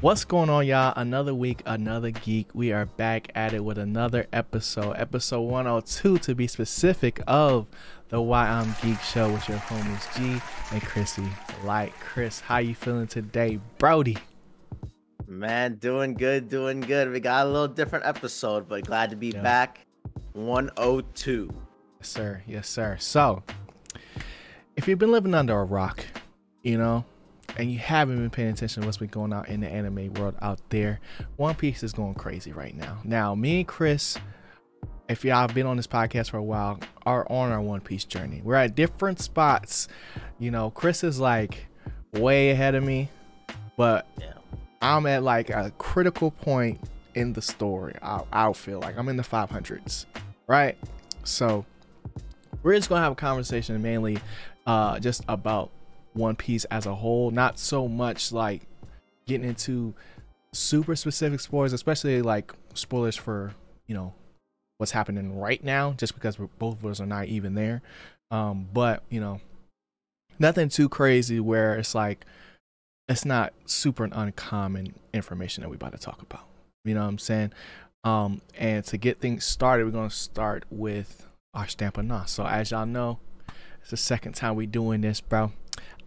What's going on, y'all? Another week, another geek. We are back at it with another episode, episode 102 to be specific, of the Why I'm Geek show with your homies G and Chrissy. Like Chris, how you feeling today, Brody? Man, doing good, doing good. We got a little different episode, but glad to be Yeah. back. 102. Yes, sir. Yes, sir. So, if you've been living under a rock, you know, and you haven't been paying attention to what's been going on in the anime world out there, One Piece is going crazy right now. Now, me and Chris, if y'all have been on this podcast for a while, are on our One Piece journey. We're at different spots. You know, Chris is like way ahead of me, but Yeah. I'm at like a critical point in the story. I, I feel like I'm in the 500s, right? So we're just gonna have a conversation mainly uh, just about One Piece as a whole, not so much like getting into super specific spoilers, especially like spoilers for you know what's happening right now, just because both of us are not even there. Um, but you know, nothing too crazy where it's like it's not super uncommon information that we're about to talk about. You know what I'm saying? Um, and to get things started, we're gonna start with our stamper nah. So as y'all know, it's the second time we doing this, bro.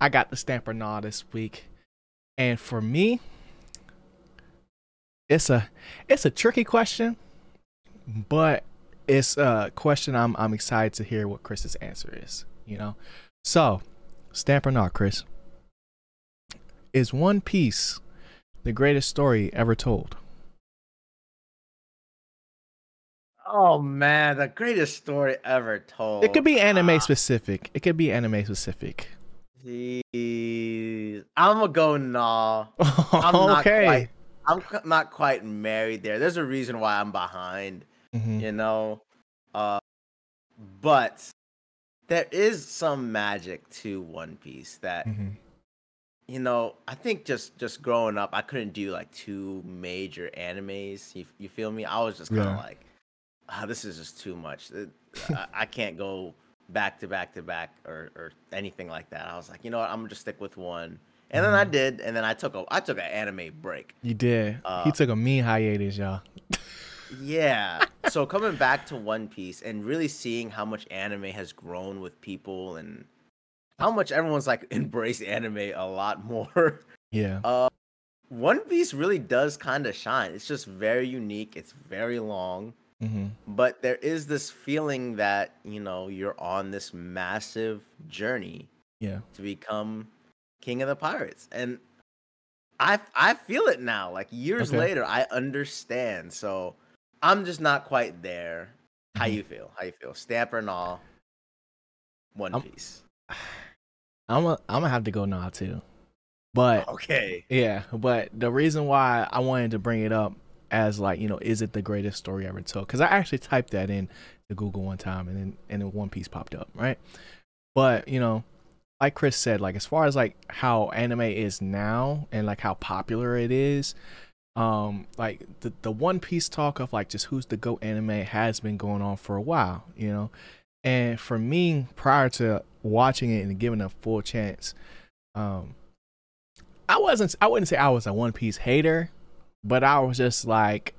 I got the stamper nah this week, and for me, it's a it's a tricky question, but it's a question I'm I'm excited to hear what Chris's answer is. You know, so stamper nah, Chris. Is One Piece the greatest story ever told? Oh man, the greatest story ever told. It could be anime Ah, specific. It could be anime specific. Jeez. I'm gonna go nah. I'm not okay. quite. I'm not quite married there. There's a reason why I'm behind. Mhm. You know, uh, but there is some magic to One Piece that Mhm. you know, I think just just growing up, I couldn't do like two major animes. You, you feel me? I was just kind of Yeah. like, ah, this is just too much. It- I, I can't go back to back to back or or anything like that. I was like, you know what? I'm gonna just stick with one. And then I Mhm. did, and then I took a I took an anime break. You did. he Uh, took a mean hiatus, y'all. Yeah. so coming back to One Piece and really seeing how much anime has grown with people and how much everyone's like embraced anime a lot more. Yeah. Uh, One Piece really does kind of shine. It's just very unique. It's very long, hmm but there is this feeling that you know you're on this massive journey Yeah. to become king of the pirates, and I I feel it now. Like years Okay. later, I understand. So I'm just not quite there. How Mhm. you feel? How you feel? Stamper and all. One I'm- Piece. I'm a, I'm gonna have to go now too. But Okay. yeah, but the reason why I wanted to bring it up as like you know, is it the greatest story ever told? Because I actually typed that in to Google one time, and then and then One Piece popped up, right? But you know, like Chris said, like as far as like how anime is now and like how popular it is, um, like the the One Piece talk of like just who's the goat anime has been going on for a while, you know. And for me, prior to watching it and giving a full chance, um, I wasn't. I wouldn't say I was a One Piece hater, but I was just like,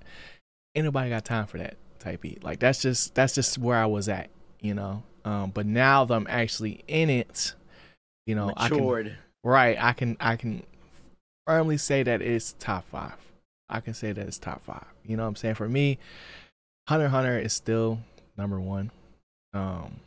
anybody got time for that type beat. Like that's just that's just where I was at, you know. Um, but now that I'm actually in it, you know, I can right. I can I can firmly say that it's top five. I can say that it's top five. You know what I'm saying? For me, Hunter Hunter is still number one. Um,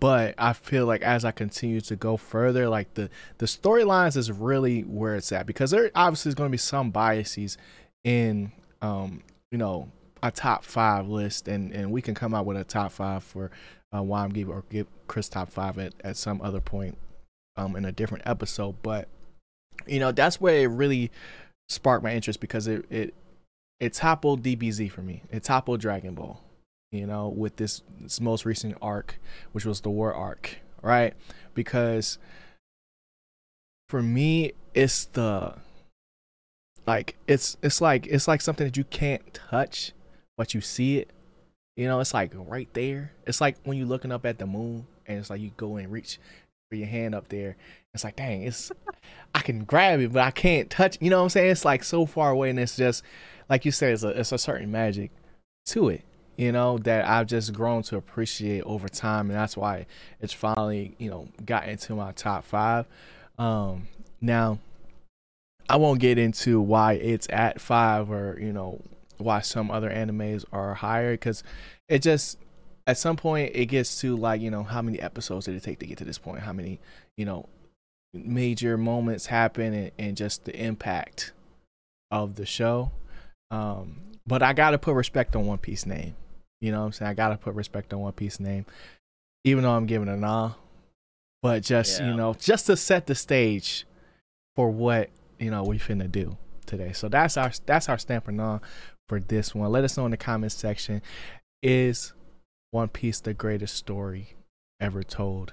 but I feel like as I continue to go further, like the the storylines is really where it's at because there obviously is going to be some biases in um you know a top five list, and and we can come out with a top five for uh, why I'm giving or give Chris top five at at some other point um in a different episode, but you know that's where it really sparked my interest because it it it toppled DBZ for me. It toppled Dragon Ball you know, with this, this most recent arc, which was the war arc, right? Because for me, it's the like it's it's like it's like something that you can't touch, but you see it. You know, it's like right there. It's like when you're looking up at the moon and it's like you go and reach or your hand up there. It's like, dang, it's I can grab it, but I can't touch. You know what I'm saying? It's like so far away, and it's just like you said, it's a it's a certain magic to it. You know that I've just grown to appreciate over time, and that's why it's finally you know got into my top five. Um, now, I won't get into why it's at five or you know why some other animes are higher because it just at some point it gets to like you know how many episodes did it take to get to this point? How many you know major moments happen and, and just the impact of the show? Um but i gotta put respect on one piece name you know what i'm saying? I gotta put respect on one piece name even though i'm giving a nah. But just Yeah. you know just to set the stage for what you know we finna do today. So that's our that's our stamp for nah for this one. Let us know in the comments section is one Piece the greatest story ever told?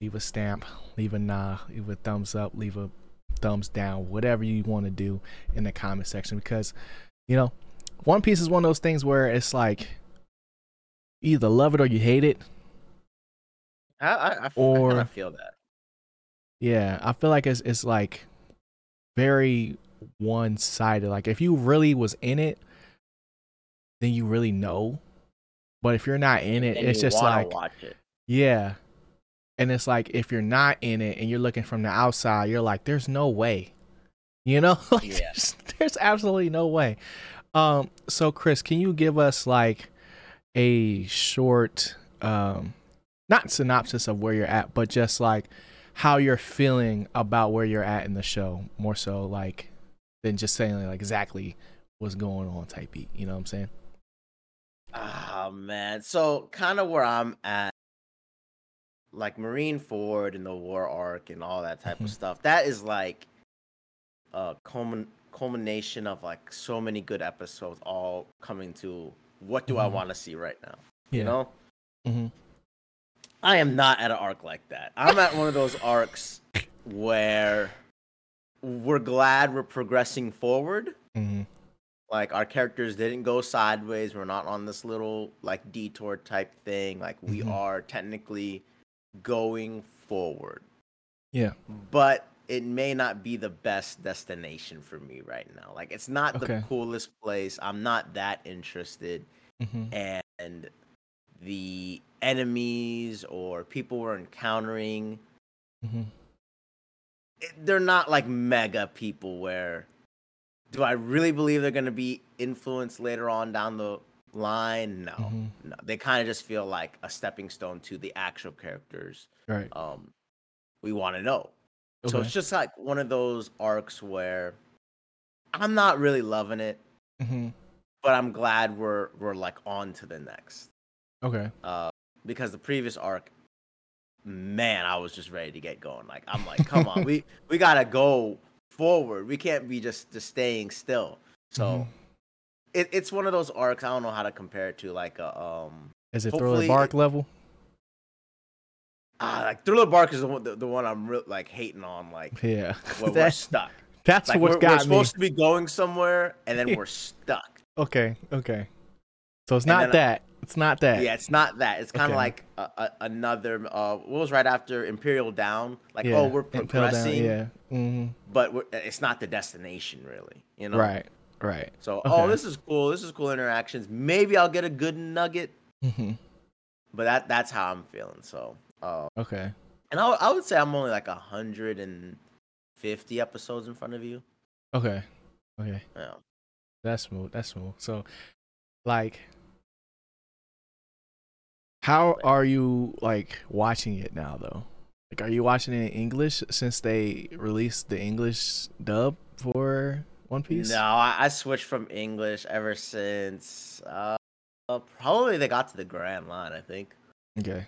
Leave a stamp, leave a nah, leave a thumbs up, leave a thumbs down, whatever you want to do in the comment section. Because you know, One Piece is one of those things where it's like you either love it or you hate it. I, I, I, Or- of feel that. Yeah, I feel like it's it's like very one sided. Like if you really was in it, then you really know. But if you're not in it, And it's just like watch it. Yeah. And it's like if you're not in it and you're looking from the outside, you're like, there's no way. You know? like Yeah. there's, there's absolutely no way. Um, so Chris, can you give us like a short um not synopsis of where you're at, but just like how you're feeling about where you're at in the show, more so like than just saying like exactly what's going on type beat. You know what I'm saying? Ah man, so kind of where I'm at, like Marineford and the War Arc and all that type Mhm. of stuff. That is like a culmin- culmination of like so many good episodes, all coming to what do I Mhm. want to see right now? Yeah. You know, Mhm. I am not at an arc like that. I'm at one of those arcs where we're glad we're progressing forward. Mm-hmm. like our characters didn't go sideways we're not on this little like detour type thing like we Mhm. are technically going forward Yeah. but it may not be the best destination for me right now like it's not the coolest place i'm not that interested Mm-hmm. and the enemies or people we're encountering Mm-hmm. it- they're not like mega people where do I really believe they're going to be influenced later on down the line? No. Mhm. No. They kind of just feel like a stepping stone to the actual characters Right. um we want to know. So Okay. it's just like one of those arcs where I'm not really loving it, Mm-hmm. but I'm glad we're we're like on to the next. Okay. Uh because the previous arc man, I was just ready to get going. Like I'm like, come on, we we gotta go forward. We can't be just just staying still. So Mhm. it, it's one of those arcs. I don't know how to compare it to like a um Is it hopefully Thriller Bark it- level? Ah, like Thriller Bark is the one the, the one I'm re- like hating on. Like Yeah. where we're stuck. that's Like what's we're, we're got me. supposed to be going somewhere and then we're stuck. Okay. Okay. So it's And not then I- that. It's not that. Yeah, it's not that. It's kind Okay. of like a, a, another. Uh, what was right after Impel Down? Like, oh, we're Down, progressing, Yeah. Mm-hmm. but we're, it's not the destination really. You know, Right. Right. So, oh, Okay. this is cool. This is cool interactions. Maybe I'll get a good nugget, Mm-hmm. but that that's how I'm feeling. So, Okay. and I, I would say I'm only like a hundred and fifty episodes in front of you. Okay. Okay. Yeah. That's smooth. That's smooth. So, like, how are you like watching it now, though? Like, are you watching it in English since they released the English dub for One Piece? No, I, I switched from English ever since uh, probably they got to the Grand Line. I think. Okay.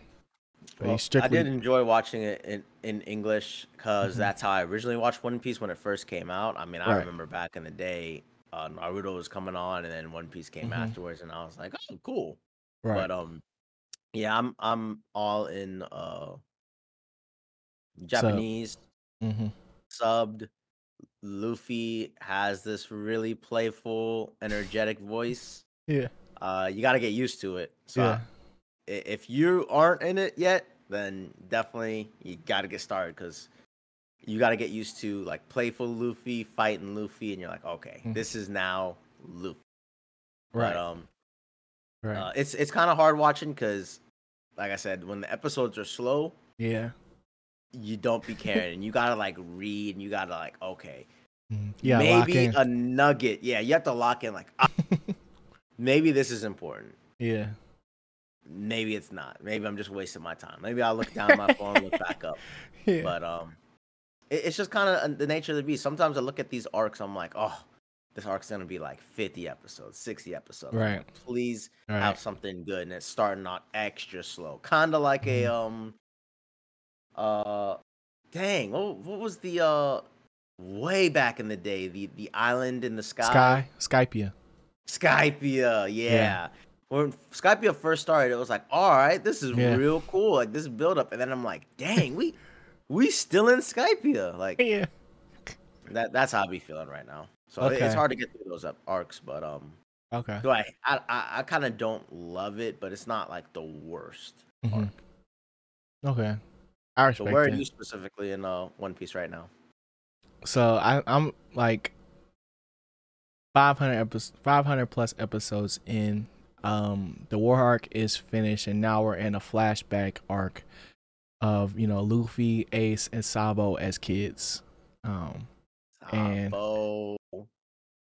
Well, I did enjoy watching it in, in English because Mhm. that's how I originally watched One Piece when it first came out. I mean, I Right. remember back in the day, uh, Naruto was coming on, and then One Piece came Mhm. afterwards, and I was like, "Oh, cool." Right. But um, yeah, I'm I'm all in uh Japanese mm-hmm. subbed. Luffy has this really playful, energetic voice. Yeah. Uh, you got to get used to it. So Yeah. If you aren't in it yet, then definitely you got to get started because you got to get used to like playful Luffy fighting Luffy, and you're like, okay, Mhm. this is now Luffy. Right. But, um, right. uh, it's it's kind of hard watching because, like I said, when the episodes are slow, yeah. you don't be caring, and you gotta like read, and you gotta like, okay, Mhm. Yeah. maybe a nugget. Yeah, you have to lock in like, ah, maybe this is important. yeah. Maybe it's not. Maybe I'm just wasting my time. Maybe I'll look down my phone, look back up. Yeah. But um, it, it's just kind of the nature of the beast. Sometimes I look at these arcs, I'm like, oh, this arc's gonna be like 50 episodes, 60 episodes. Right. like, Please All have something good, and it's starting out extra slow, kind of like a um, uh, dang, what, what was the uh, way back in the day, the the island in the Sky. Sky, Skypiea. Skypiea, yeah. When Skypiea first started, it was like, all right, this is Yeah. real cool, like this build up, and then I'm like, dang, we we still in Skypiea, like Yeah. that. That's how I be feeling right now. So it- Okay. it's hard to get through those up- arcs, but um, Okay. do I? I I, I kind of don't love it, but it's not like the worst. Mhm. Okay. I So respect where are you specifically in uh One Piece right now? So I, I'm like 500 episodes, 500 plus episodes in. Um, the war arc is finished, and now we're in a flashback arc of you know Luffy, Ace, and Sabo as kids. Um, And-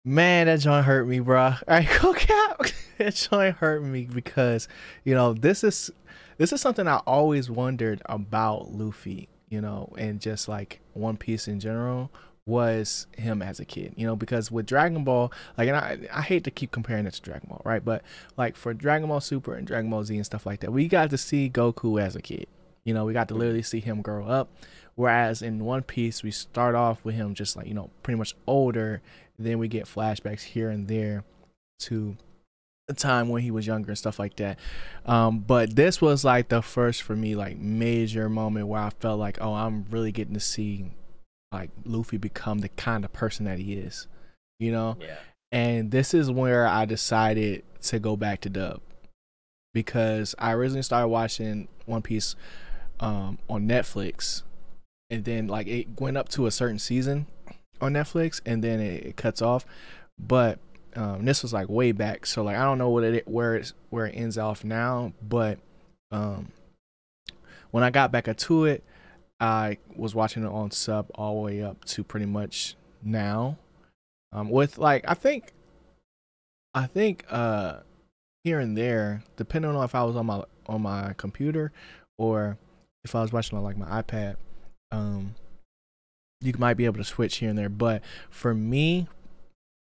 man, that joint hurt me, bruh. I go cap. that joint hurt me because you know this is this is something I always wondered about Luffy, you know, and just like One Piece in general was him as a kid, you know, because with Dragon Ball, like, and I I hate to keep comparing it to Dragon Ball, right? But like for Dragon Ball Super and Dragon Ball Z and stuff like that, we got to see Goku as a kid. You know, we got to literally see him grow up. Whereas in One Piece, we start off with him just like, you know, pretty much older. Then we get flashbacks here and there to the time when he was younger and stuff like that. Um, but this was like the first for me, like major moment where I felt like, oh, I'm really getting to see like Luffy become the kind of person that he is, you know? Yeah. And this is where I decided to go back to dub because I originally started watching One Piece um, on Netflix, and then like it went up to a certain season on Netflix, and then it, it cuts off. But um, this was like way back, so like I don't know what it where it's where it ends off now, but um, when I got back into it, I was watching it on sub all the way up to pretty much now. Um, with like I think, I think uh, here and there, depending on if I was on my on my computer or if I was watching on like my iPad, um, you might be able to switch here and there. But for me,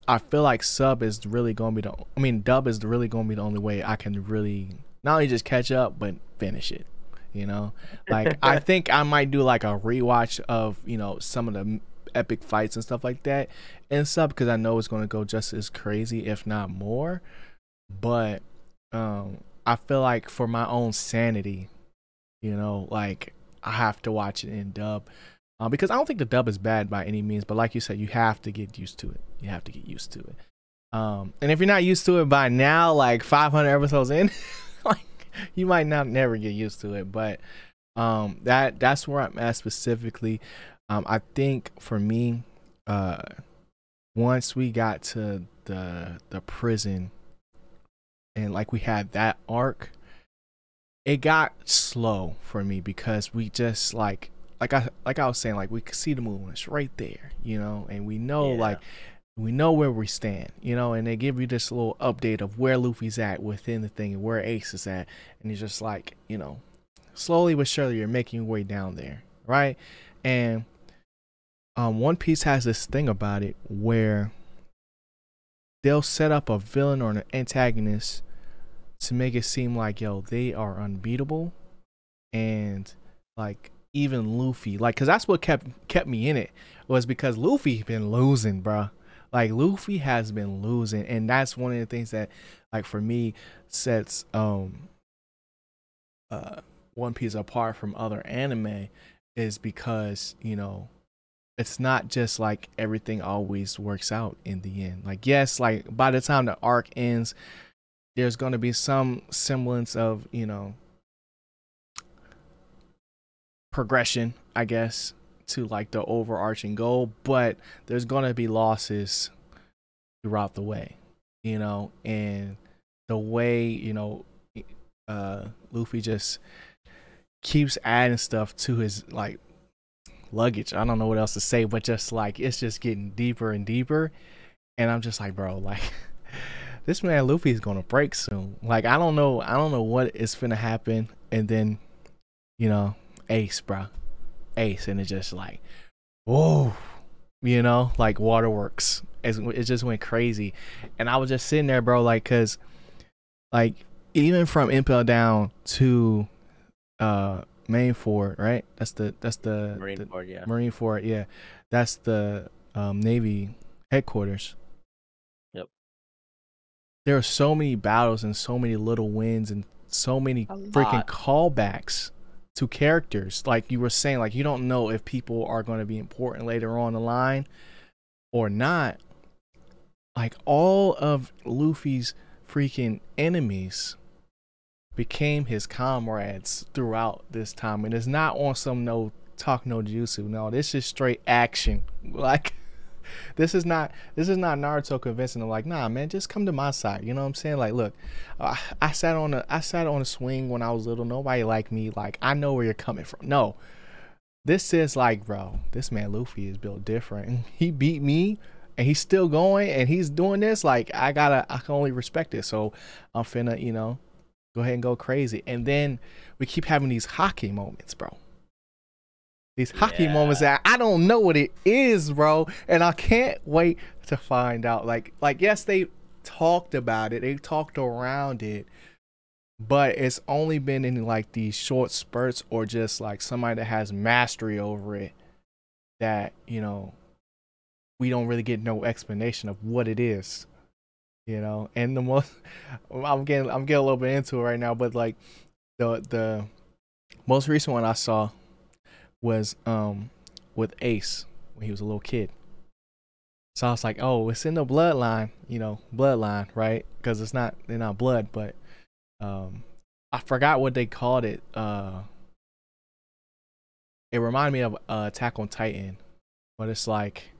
I feel like sub is really to be the. I mean, dub is really to be the only way I can really not only just catch up but finish it. You know, like I think I might do like a rewatch of you know some of the epic fights and stuff like that and sub because I know it's going to go just as crazy, if not more. But um, I feel like for my own sanity, you know, like I have to watch it in dub. Uh, because I don't think the dub is bad by any means, but like you said, you have to get used to it. You have to get used to it. Um, and if you're not used to it by now, like 500 episodes in, like you might not never get used to it. But um, that that's where I'm at specifically. Um, I think for me, uh, once we got to the the prison, and like we had that arc, it got slow for me because we just like like I like I was saying, like we could see the it's right there, you know, and we know Yeah. like we know where we stand, you know, and they give you this little update of where Luffy's at within the thing and where Ace is at, and it's just like, you know, slowly but surely you're making your way down there, right? And um One Piece has this thing about it where they'll set up a villain or an antagonist to make it seem like yo they are unbeatable. And like even Luffy like cuz that's what kept kept me in it was because Luffy been losing bruh like Luffy has been losing and that's one of the things that like for me sets um uh One Piece apart from other anime is because you know it's not just like everything always works out in the end. Like yes, like by the time the arc ends, there's going to be some semblance of, you know, progression, I guess, to like the overarching goal, but there's gonna be losses throughout the way, you know, and the way, you know, uh Luffy just keeps adding stuff to his like luggage. I don't know what else to say, but just like it's just getting deeper and deeper. And I'm just like, bro, like this man Luffy is gonna break soon. Like I don't know, I don't know what is gonna happen. And then, you know, Ace, bro, Ace, and it's just like, whoa, you know, like waterworks. It's, it just went crazy, and I was just sitting there, bro, like, cause, like, even from Impel down to, uh, main fort, right? That's the that's the Marine the, Ford, yeah. Marineford, yeah. That's the um, Navy headquarters. Yep. There are so many battles and so many little wins and so many freaking callbacks to characters. Like you were saying, like you don't know if people are going to be important later on the line or not. Like all of Luffy's freaking enemies became his comrades throughout this time. And it's not on some no talk no jutsu. No, this is straight action. Like this is not this is not Naruto convincing them like, nah man, just come to my side. You know what I'm saying? Like, look, I sat on a I sat on a swing when I was little. Nobody liked me. Like, I know where you're coming from. No. This is like, bro, this man Luffy is built different. He beat me and he's still going and he's doing this. Like, I gotta I can only respect it. So I'm finna, you know, go ahead and go crazy. And then we keep having these Haki moments, bro. These Haki Yeah. moments that I don't know what it is, bro, and I can't wait to find out. Like, like yes, they talked about it, they talked around it, but it's only been in like these short spurts or just like somebody that has mastery over it that you know we don't really get no explanation of what it is you know and the most i'm getting i'm getting a little bit into it right now but like the the most recent one i saw was um with ace when he was a little kid. So i was like oh it's in the bloodline you know bloodline right? Because it's not they're not blood but um i forgot what they called it uh it reminded me of uh, attack on titan but it's like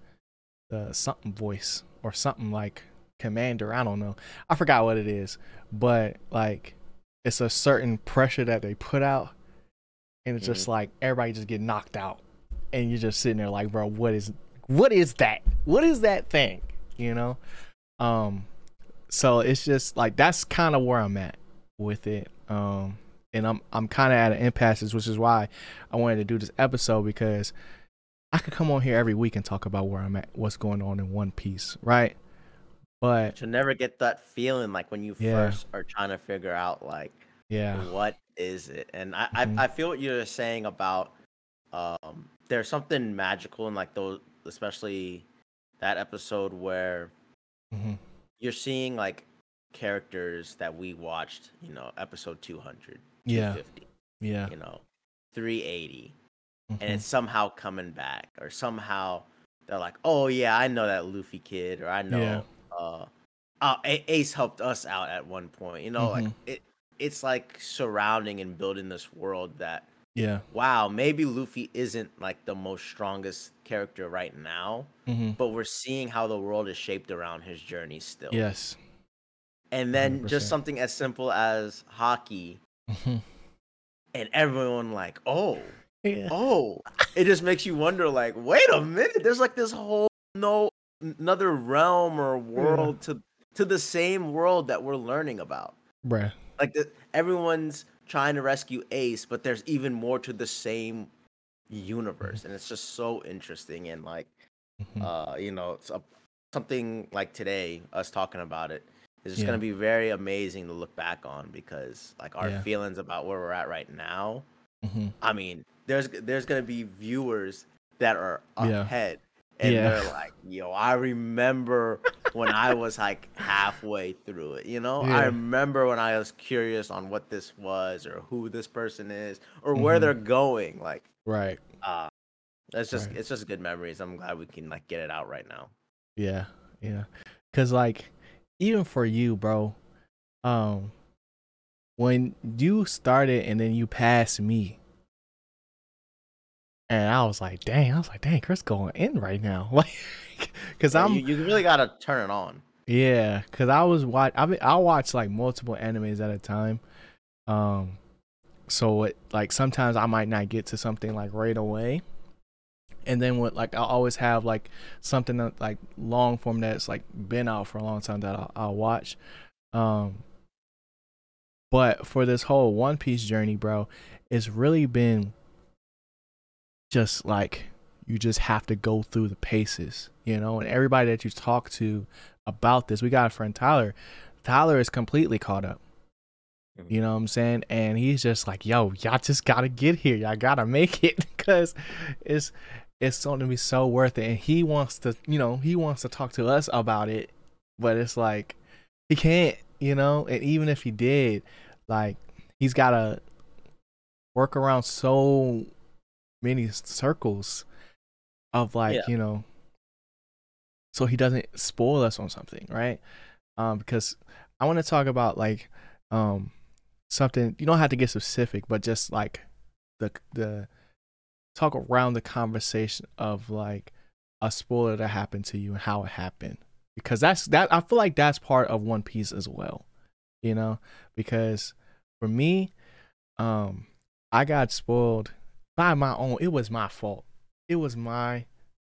the something voice or something like commander i don't know. I forgot what it is but like it's a certain pressure that they put out and it's just like everybody just get knocked out. And you're just sitting there like bro what is what is that? What is that thing? You know? Um so it's just like that's kind of where i'm at with it. Um and i'm i'm kind of at an impasse which is why i wanted to do this episode because i could come on here every week and talk about where i'm at what's going on in one piece right? But To never get that feeling like when you Yeah. first are trying to figure out like yeah what is it and I, Mhm. I i feel what you're saying about um there's something magical in like those especially that episode where mhm, you're seeing like characters that we watched you know episode 200 Yeah. 250 yeah you know 380 and mhm, it's somehow coming back or somehow they're like oh yeah i know that luffy kid or i know Yeah. uh oh, ace helped us out at one point you know like Mhm. it it's like surrounding and building this world that yeah. wow maybe luffy isn't like the most strongest character right now mhm, but we're seeing how the world is shaped around his journey still. Yes. And then 100%. just something as simple as Haki mhm, and everyone like oh yeah. oh. It just makes you wonder like wait a minute there's like this whole no another realm or world to to the same world that we're learning about. Bruh like the, everyone's trying to rescue ace but there's even more to the same universe and it's just so interesting and like mhm, uh you know it's a, something like today us talking about it is just Yeah. going to be very amazing to look back on because like our Yeah. feelings about where we're at right now mhm, I mean, there's there's gonna be viewers that are ahead, and Yeah. they're like, "Yo, I remember when I was like halfway through it. You know, I remember when I was curious on what this was, or who this person is, or where Mhm. they're going. Like, right uh it's just Right. it's just good memories. I'm glad we can like get it out right now. Yeah, yeah. Cause like even for you, bro, um when you started and then you passed me, and I was like, dang, I was like, dang, Chris going in right now, like, because Yeah, I'm you, you really gotta turn it on. yeah, because I was watch I mean, I watch like multiple animes at a time, um, so it like sometimes I might not get to something like right away, and then what like I'll always have like something that like long form that's like been out for a long time that I'll, I'll watch, um, but for this whole One Piece journey, bro, it's really been just like you just have to go through the paces, you know. And everybody that you talk to about this, we got a friend Tyler. Tyler is completely caught up. Mhm. You know what I'm saying? And he's just like, "Yo, y'all just gotta get here. Y'all gotta make it because it's it's going to be so worth it." And he wants to, you know, he wants to talk to us about it, but it's like he can't, you know. And even if he did, like, he's gotta work around so many circles of like Yeah. you know so he doesn't spoil us on something right? Um because i want to talk about like um something you don't have to get specific but just like the the talk around the conversation of like a spoiler that happened to you and how it happened. Because that's that i feel like that's part of one piece as well you know? Because for me um i got spoiled by my own it was my fault. It was my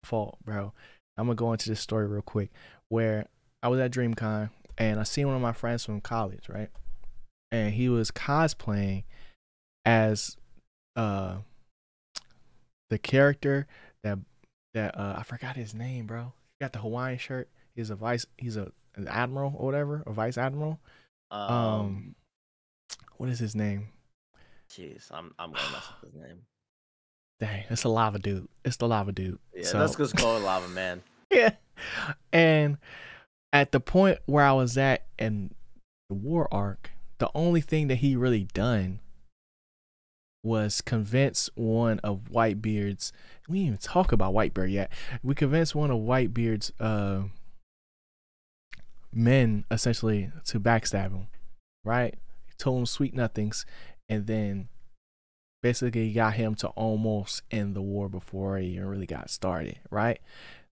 fault bro. I'm gonna go into this story real quick where i was at dreamcon and i seen one of my friends from college right? And he was cosplaying as uh the character that that uh i forgot his name bro. He got the hawaiian shirt. He's a vice he's a an admiral or whatever a vice admiral. Um, um what is his name? jeez, I'm I'm gonna mess up his name. Dang it's a lava dude it's the lava dude Yeah, So- let's just call it Lava Man. yeah. And at the point where I was at in the war arc, the only thing that he really done was convince one of Whitebeard's. We didn't even talk about Whitebeard yet. We convinced one of Whitebeard's uh, men essentially to backstab him, right? told him sweet nothings, and then basically got him to almost end the war before it even really got started, right?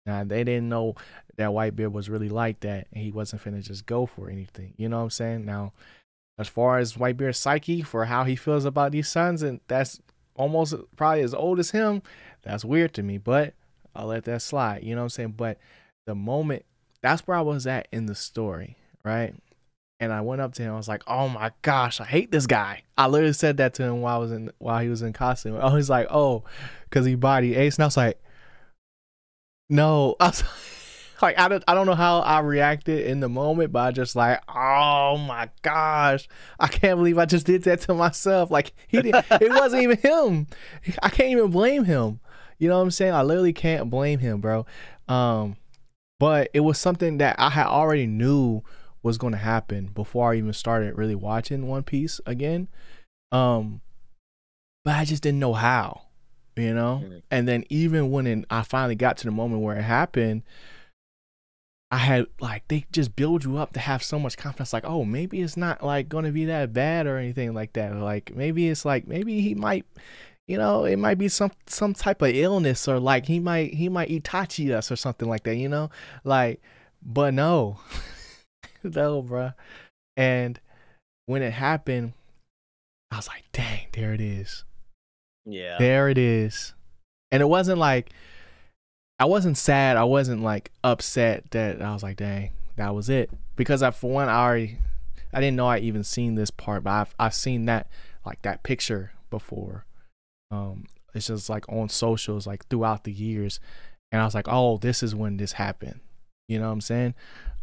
Now they didn't know that Whitebeard was really like that, and he wasn't finna just go for anything. You know what I'm saying? Now, as far as Whitebeard's psyche for how he feels about these sons, and that's almost probably as old as him, that's weird to me. But I'll let that slide. You know what I'm saying? But the moment that's where I was at in the story, right? And I went up to him. I was like, "Oh my gosh, I hate this guy." I literally said that to him while I was in while he was in costume. Oh, he's like, "Oh, because he body Ace," and I was like, "No." I was like, I don't, I don't know how I reacted in the moment, but I just like, "Oh my gosh, I can't believe I just did that to myself." Like he did, it wasn't even him. I can't even blame him. You know what I'm saying? I literally can't blame him, bro. Um, but it was something that I had already knew was going to happen before I even started really watching One Piece again. Um, but I just didn't know how, you know. Mhm. And then even when it, I finally got to the moment where it happened, I had like they just build you up to have so much confidence, like, oh, maybe it's not like going to be that bad or anything like that. Like maybe it's like maybe he might you know, it might be some some type of illness or like he might he might Itachi us or something like that, you know? Like but no. no, bruh. And when it happened, I was like, dang, there it is. Yeah. There it is. And it wasn't like I wasn't sad. I wasn't like upset that I was like, dang, that was it. Because I for one I already I didn't know I even seen this part, but I've I've seen that like that picture before. Um it's just like on socials like throughout the years. And I was like, oh, this is when this happened. You know what I'm saying?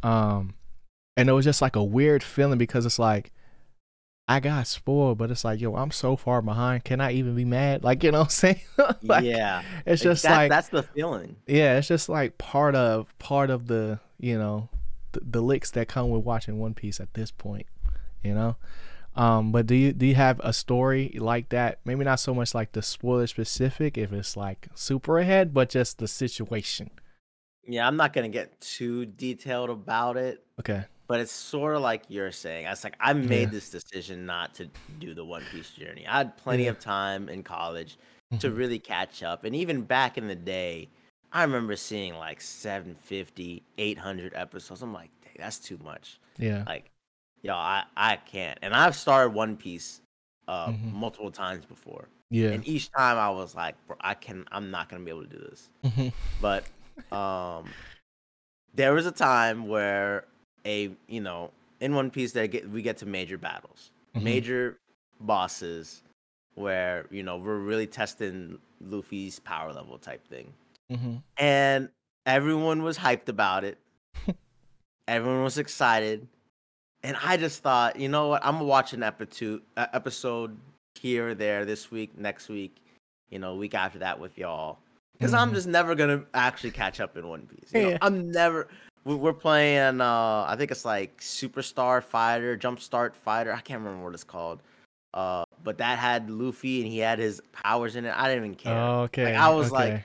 Um and it was just like a weird feeling because it's like I got spoiled, but it's like, yo, I'm so far behind. Can I even be mad? Like, you know what I'm saying? Like, yeah. It's just that- like that's the feeling. yeah, it's just like part of part of the you know the, the licks that come with watching One Piece at this point, you know. Um, but do you do you have a story like that? Maybe not so much like the spoiler specific, if it's like super ahead, but just the situation. Yeah, I'm not gonna get too detailed about it, Okay. But it's sort of like you're saying. I was like, I made Yeah. this decision not to do the One Piece journey. I had plenty Yeah. of time in college. to Mhm. really catch up. And even back in the day, I remember seeing like 750, 800 episodes. I'm like, dang, that's too much. Yeah. Like, yo, I, I can't. And I've started One Piece uh, Mhm. multiple times before. Yeah. And each time I was like, bro, I can, I'm not going to be able to do this. Mhm. But um, there was a time where a, you know, in One Piece, that get, we get to major battles, Mhm. major bosses where, you know, we're really testing Luffy's power level type thing Mhm. and everyone was hyped about it. everyone was excited, and I just thought, you know what? I'm gonna watch an episode, uh, episode here or there this week, next week, you know, week after that with y'all, because I'm Mhm. just never gonna actually catch up in One Piece. You know? Yeah. I'm never. We- We're playing. uh I think it's like Superstar Fighter, Jumpstart Fighter. I can't remember what it's called. Uh, but that had Luffy and he had his powers in it. I didn't even care. Okay. I was like.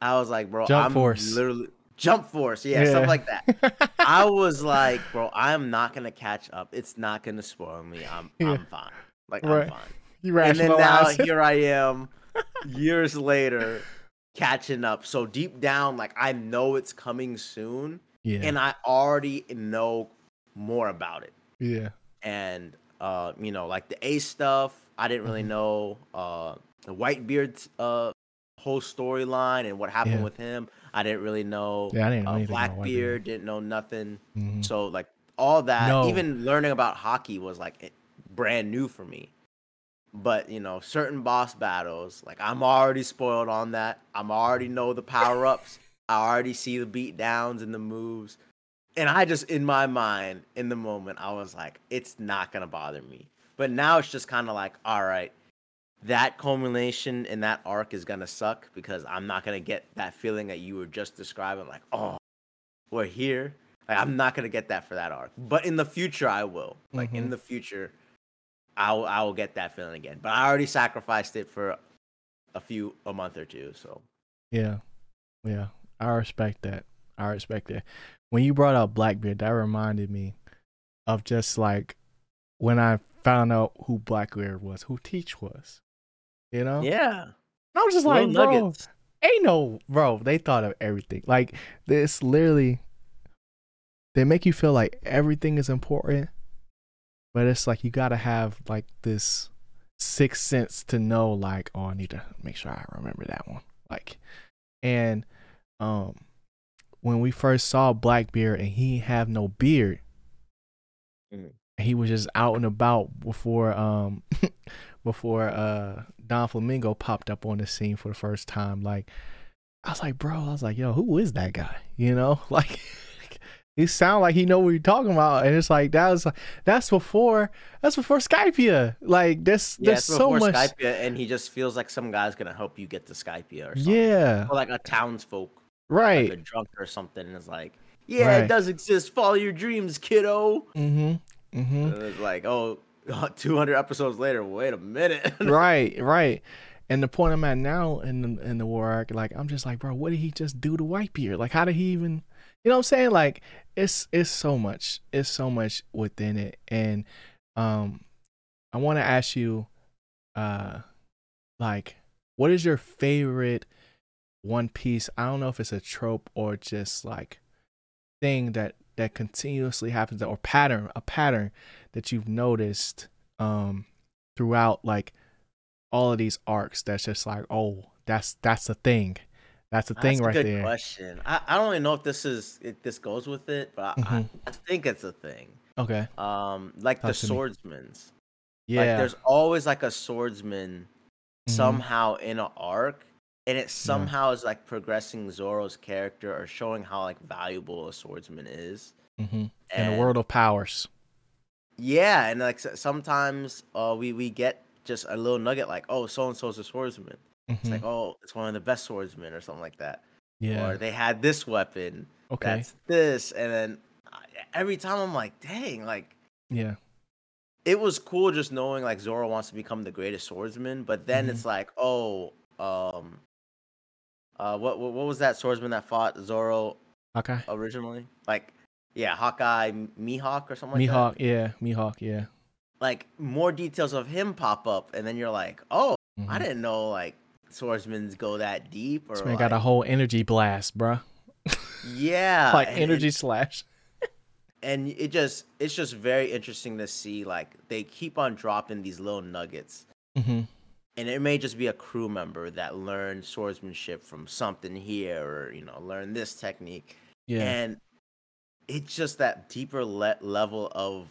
I was like, bro, Jump I'm Force. literally Jump Force, yeah, Yeah. stuff like that. I was like, bro, I'm not gonna catch up. It's not gonna spoil me. I'm Yeah. I'm fine. Like Right. I'm fine. you And then now here I am, years later, catching up. So deep down, like I know it's coming soon, yeah. and I already know more about it. yeah. And uh, you know, like the Ace stuff, I didn't really Mhm. know. Uh, the Whitebeard's uh whole storyline and what happened Yeah. with him, I didn't really know. Yeah, I didn't know uh. Blackbeard didn't know nothing. Mhm. So like all that, No. even learning about Haki was like brand new for me. But you know, certain boss battles, like I'm already spoiled on that. I'm already know the power ups. I already see the beat downs and the moves. And I just in my mind, in the moment, I was like, it's not gonna bother me. But now it's just kind of like, all right, that culmination and that arc is gonna suck because I'm not gonna get that feeling that you were just describing, like, oh, we're here. Like, I'm not gonna get that for that arc. But in the future, I will. Like in Mhm. the future, I will, I will get that feeling again. But I already sacrificed it for a few a month or two. So Yeah. Yeah. I respect that. I respect that. When you brought up Blackbeard, that reminded me of just like when I found out who Blackbeard was, who Teach was. You know? yeah, I was just little like, bro, nuggets. ain't no bro, they thought of everything. Like this literally they make you feel like everything is important. But it's like you gotta have like this sixth sense to know like, oh, I need to make sure I remember that one. Like and um when we first saw Blackbeard and he have no beard, Mhm. he was just out and about before um before uh Doflamingo popped up on the scene for the first time. Like I was like, bro, I was like, yo, who is that guy? You know, like he sound like he know what you're talking about, and it's like that was that's before that's before Skypiea. Like there's Yeah, so much. Skypiea, and he just feels like some guy's gonna help you get to Skypiea or something. Yeah, Or like a townsfolk, right. like a drunk or something, and it's like, yeah, Right. it does exist. Follow your dreams, kiddo. mm-hmm. Mm-hmm. And it's like, oh, 200 episodes later. Wait a minute. right, right. And the point I'm at now in the in the war arc, like I'm just like, bro, what did he just do to Whitebeard? Like, how did he even? You know what I'm saying? Like, it's it's so much, it's so much within it, and um, I want to ask you, uh, like, what is your favorite One Piece? I don't know if it's a trope or just like thing that that continuously happens or pattern, a pattern that you've noticed um throughout like all of these arcs that's just like oh that's that's the thing that's the thing That's a right good there question. I, I don't even know if this is if this goes with it, but I, Mhm. I, I think it's a thing. okay Um, like Talk the swordsman's. yeah Like there's always like a swordsman Mhm. somehow in an arc, and it somehow is like progressing Zoro's character or showing how like valuable a swordsman is. Mhm. in the And- world of powers Yeah, and like sometimes uh we we get just a little nugget like, oh, so and so's a swordsman. It's Mhm. like, oh, it's one of the best swordsmen or something like that. yeah Or they had this weapon. okay That's this, and then every time I'm like, dang, like yeah it was cool just knowing like Zoro wants to become the greatest swordsman, but then Mhm. it's like, oh, um, uh, what what what was that swordsman that fought Zoro okay originally? Like, yeah, Hawkeye, Mihawk or something like that. mihawk yeah mihawk yeah Like more details of him pop up, and then you're like, oh, I Mhm. didn't know like swordsmen go that deep or This man like, got a whole energy blast, bruh. yeah like energy and, slash. and it just it's just very interesting to see like they keep on dropping these little nuggets hmm and it may just be a crew member that learned swordsmanship from something here or you know learn this technique Yeah. and it's just that deeper le- level of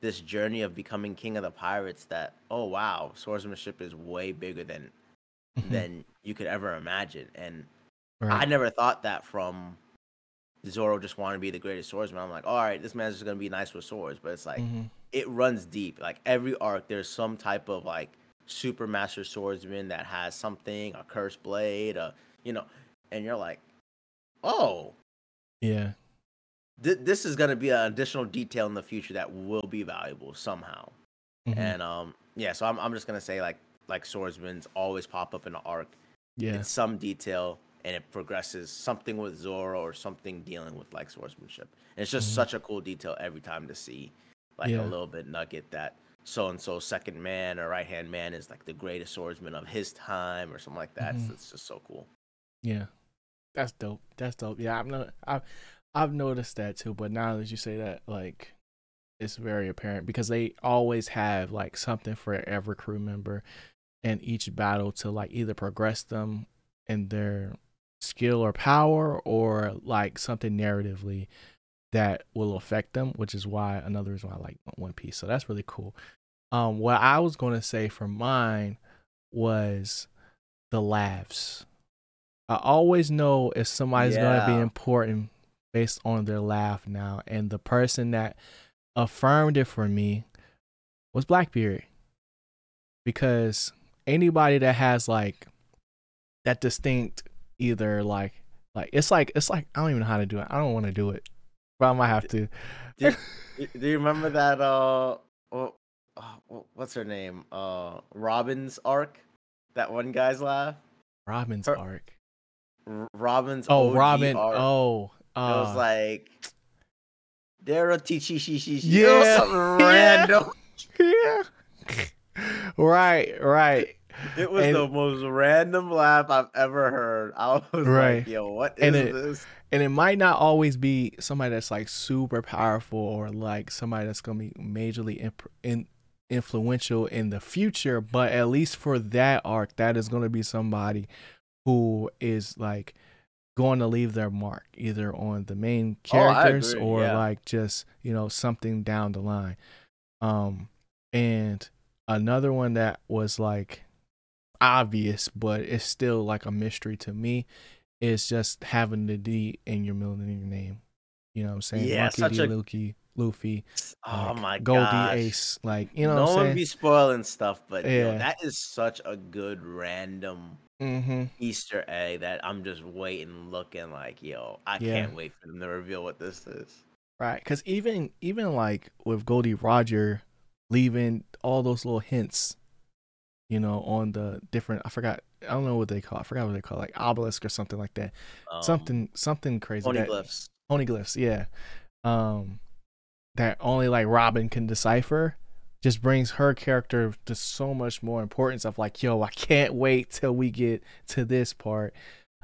this journey of becoming king of the pirates that oh wow swordsmanship is way bigger than Mhm. than you could ever imagine and i never thought that from Zoro just wanted to be the greatest swordsman. I'm like, all right, this man's just gonna be nice with swords, but it's like Mhm. it runs deep. Like every arc, there's some type of like super master swordsman that has something, a cursed blade, a you know, and you're like, oh, Yeah. th- this is gonna be an additional detail in the future that will be valuable somehow. Mhm. And um, yeah, so I'm I'm just gonna say like like swordsmen's always pop up in the arc. yeah. It's some detail and it progresses something with Zoro or something dealing with like swordsmanship. And it's just Mhm. such a cool detail every time to see like Yeah. a little bit nugget that so and so second man or right hand man is like the greatest swordsman of his time or something like that. Mhm. So it's just so cool. Yeah, that's dope. That's dope. Yeah, I've no, I've I've noticed that too. But now that you say that, like, it's very apparent because they always have like something for every crew member in each battle to like either progress them in their skill or power or like something narratively that will affect them, which is why another reason why I like One Piece. So that's really cool. Um, what I was gonna say for mine was the laughs. I always know if somebody's gonna be important based on their laugh now, and the person that affirmed it for me was Blackbeard, because anybody that has like that distinct either like like it's like it's like I don't even know how to do it. I don't want to do it, but I might have to. Do, do you remember that uh wha- uh, what's her name? Uh Robin's arc? That one guy's laugh? Robin's Her- arc. R- Robin's Oh, OG Robin. arc. Oh, It was uh, like Dara Tichi shi shi shi. Yeah, something random. yeah. right, right. It was And- the most random laugh I've ever heard. I was Right. like, yo, what is And it- this? and it might not always be somebody that's like super powerful or like somebody that's gonna be majorly imp- in, influential in the future but at least for that arc that is gonna be somebody who is like going to leave their mark either on the main Oh, characters agree, or yeah. like just you know something down the line um and another one that was like obvious but it's still like a mystery to me is just having the D in your middle name. You know what I'm saying? Yeah, Monkey such D, a- Luffy, Luffy, Oh like, my Goldie gosh. Ace. Like, you know no what I'm one be spoiling stuff, but yo, Yeah. that is such a good random mm-hmm. Easter egg that I'm just waiting, looking like, yo, I Yeah. can't wait for them to reveal what this is. Right. Cause even even like with Gol D. Roger leaving all those little hints, you know, on the different I forgot I don't know what they call It. I forgot what they call it, like obelisk or something like that. Um, something something crazy. poneglyphs. Poneglyphs, yeah. Um, that only like Robin can decipher just brings her character to so much more importance of like, yo, I can't wait till we get to this part.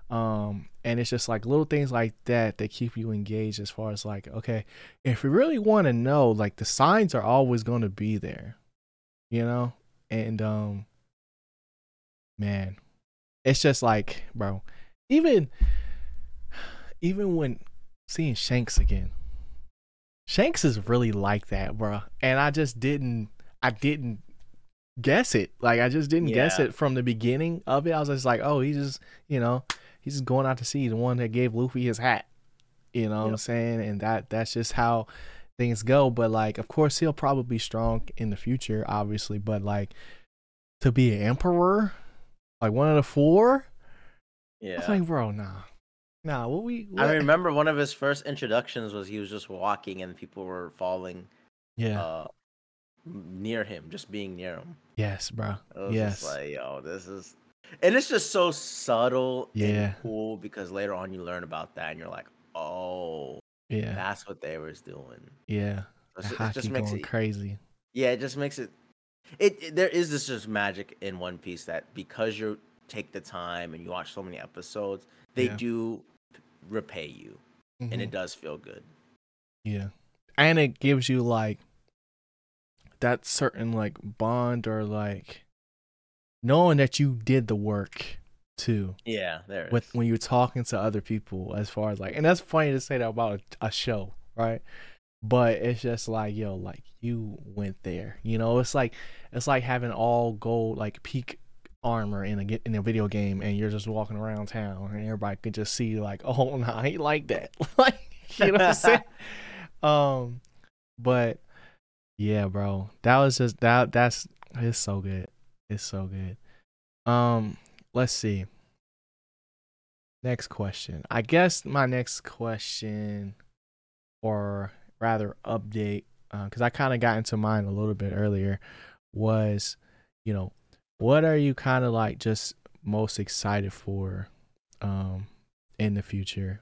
Um, and it's just like little things like that that keep you engaged as far as like, okay, if you really want to know, like the signs are always going to be there, you know? And um man, it's just like, bro, even even when seeing Shanks again. Shanks is really like that, bro. And I just didn't I didn't guess it. Like I just didn't guess it from the beginning of it. I was just like, oh, he's just, you know, he's just going out to sea, the one that gave Luffy his hat. You know what I'm saying? And that that's just how things go. But like, of course, he'll probably be strong in the future, obviously. But like, to be an emperor, like one of the four, I Yeah. was like, bro, nah, nah. What we? I remember one of his first introductions was he was just walking and people were falling yeah. uh, near him, just being near him. yes, bro. It was Yes. just like, yo, this is, and it's just so subtle Yeah. and cool because later on you learn about that and you're like, oh, yeah. that's what they was doing. Yeah. The It, just makes it, crazy. yeah, it just makes it. It, it there is this just magic in One Piece that because you're take the time and you watch so many episodes, they Yeah. do repay you, and Mhm. it does feel good. Yeah. And it gives you like that certain like bond or like knowing that you did the work too Yeah, there. with when you're talking to other people as far as like and that's funny to say that about a, a show, right? But it's just like, yo, like you went there. You know, it's like it's like having all gold like peak armor in a in a video game and you're just walking around town and everybody could just see like, oh no, I ain't like that. like you know what I'm saying? um but yeah, bro. That was just that that's it's so good. It's so good. Um let's see. Next question. I guess my next question or rather update because I kind of got into mine a little bit earlier was, you know, what are you kind of like just most excited for um in the future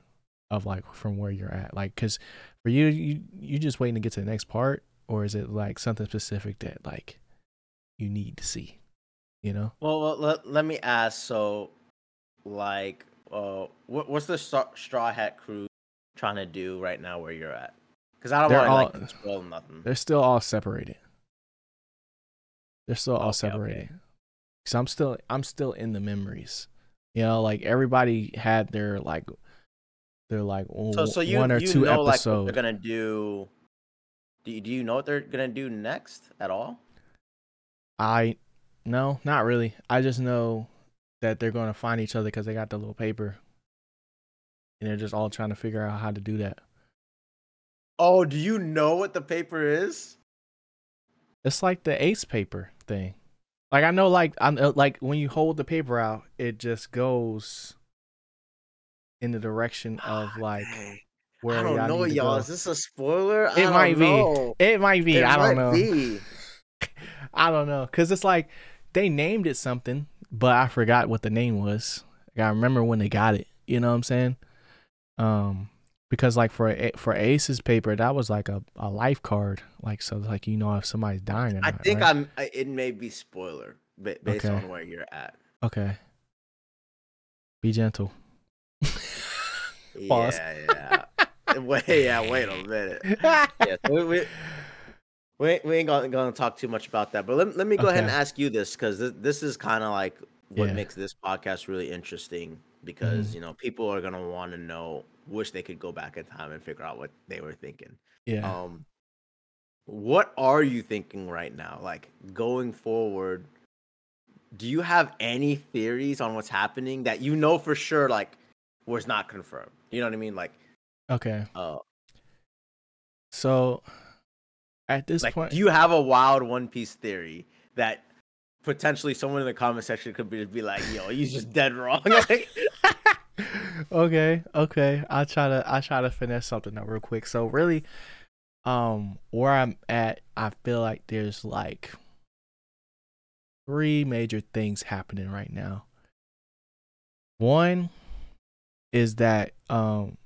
of like from where you're at? Like cuz for you you you just waiting to get to the next part or is it like something specific that like you need to see, you know? Well, well let, let me ask. So, like, uh, what, what's the straw, Hat crew trying to do right now where you're at? Because I don't want to all- like spoil nothing. They're still all separated. They're still all Okay, okay. Cause I'm still I'm still in the memories. You know, like everybody had their like they're like So, so you one or you two know like what episodes. they're gonna do. Do you, do you know what they're gonna do next at all? I no, not really. I just know that they're gonna find each other because they got the little paper, and they're just all trying to figure out how to do that. Oh, do you know what the paper is? It's like the ace paper thing. Like I know, like I'm uh, like when you hold the paper out, it just goes in the direction of Ah, like where I don't know, y'all. go. Is this a spoiler? I It might be. It might be. It I don't know. be. I don't know, cause it's like they named it something, but I forgot what the name was. Like, I remember when they got it. You know what I'm saying? Um, because like for A- for Ace's paper, that was like a, a life card. Like so, like you know if somebody's dying or I think right? I'm. It may be spoiler, ba- based Okay. on where you're at. okay. Be gentle. Pause. Yeah, yeah. wait, yeah. Wait a minute. Yeah, so we, we, we ain't- we ain't gonna, gonna talk too much about that. But let, let me go ahead and ask you this because this, this is kind of like what Yeah. makes this podcast really interesting because Mhm. you know people are gonna want to know, wish they could go back in time and figure out what they were thinking. yeah. Um, what are you thinking right now? Like going forward, do you have any theories on what's happening that you know for sure, like was not confirmed? You know what I mean? Like, okay. uh, So at this like, point, do you have a wild One Piece theory that potentially someone in the comment section could be, be like, "Yo, he's just dead wrong"? like, okay, okay. I'll try to I'll try to finesse something up real quick. So really, um, where I'm at, I feel like there's like three major things happening right now. One is that um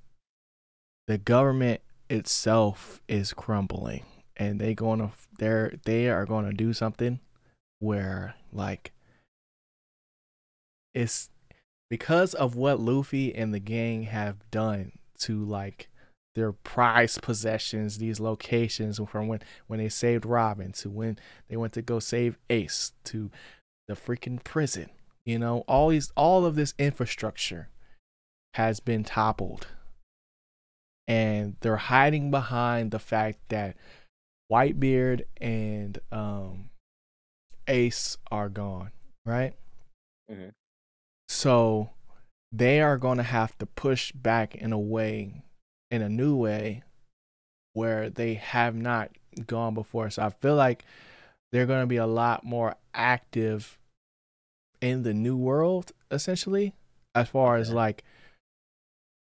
the government itself is crumbling and they going to they're they are going to do something where like it's because of what Luffy and the gang have done to like their prized possessions, these locations from when when they saved Robin to when they went to go save Ace to the freaking prison. You know, all these all of this infrastructure has been toppled. And they're hiding behind the fact that Whitebeard and um Ace are gone, right? Mhm. So they are going to have to push back in a way, in a new way, where they have not gone before. So I feel like they're going to be a lot more active in the new world, essentially, as far as like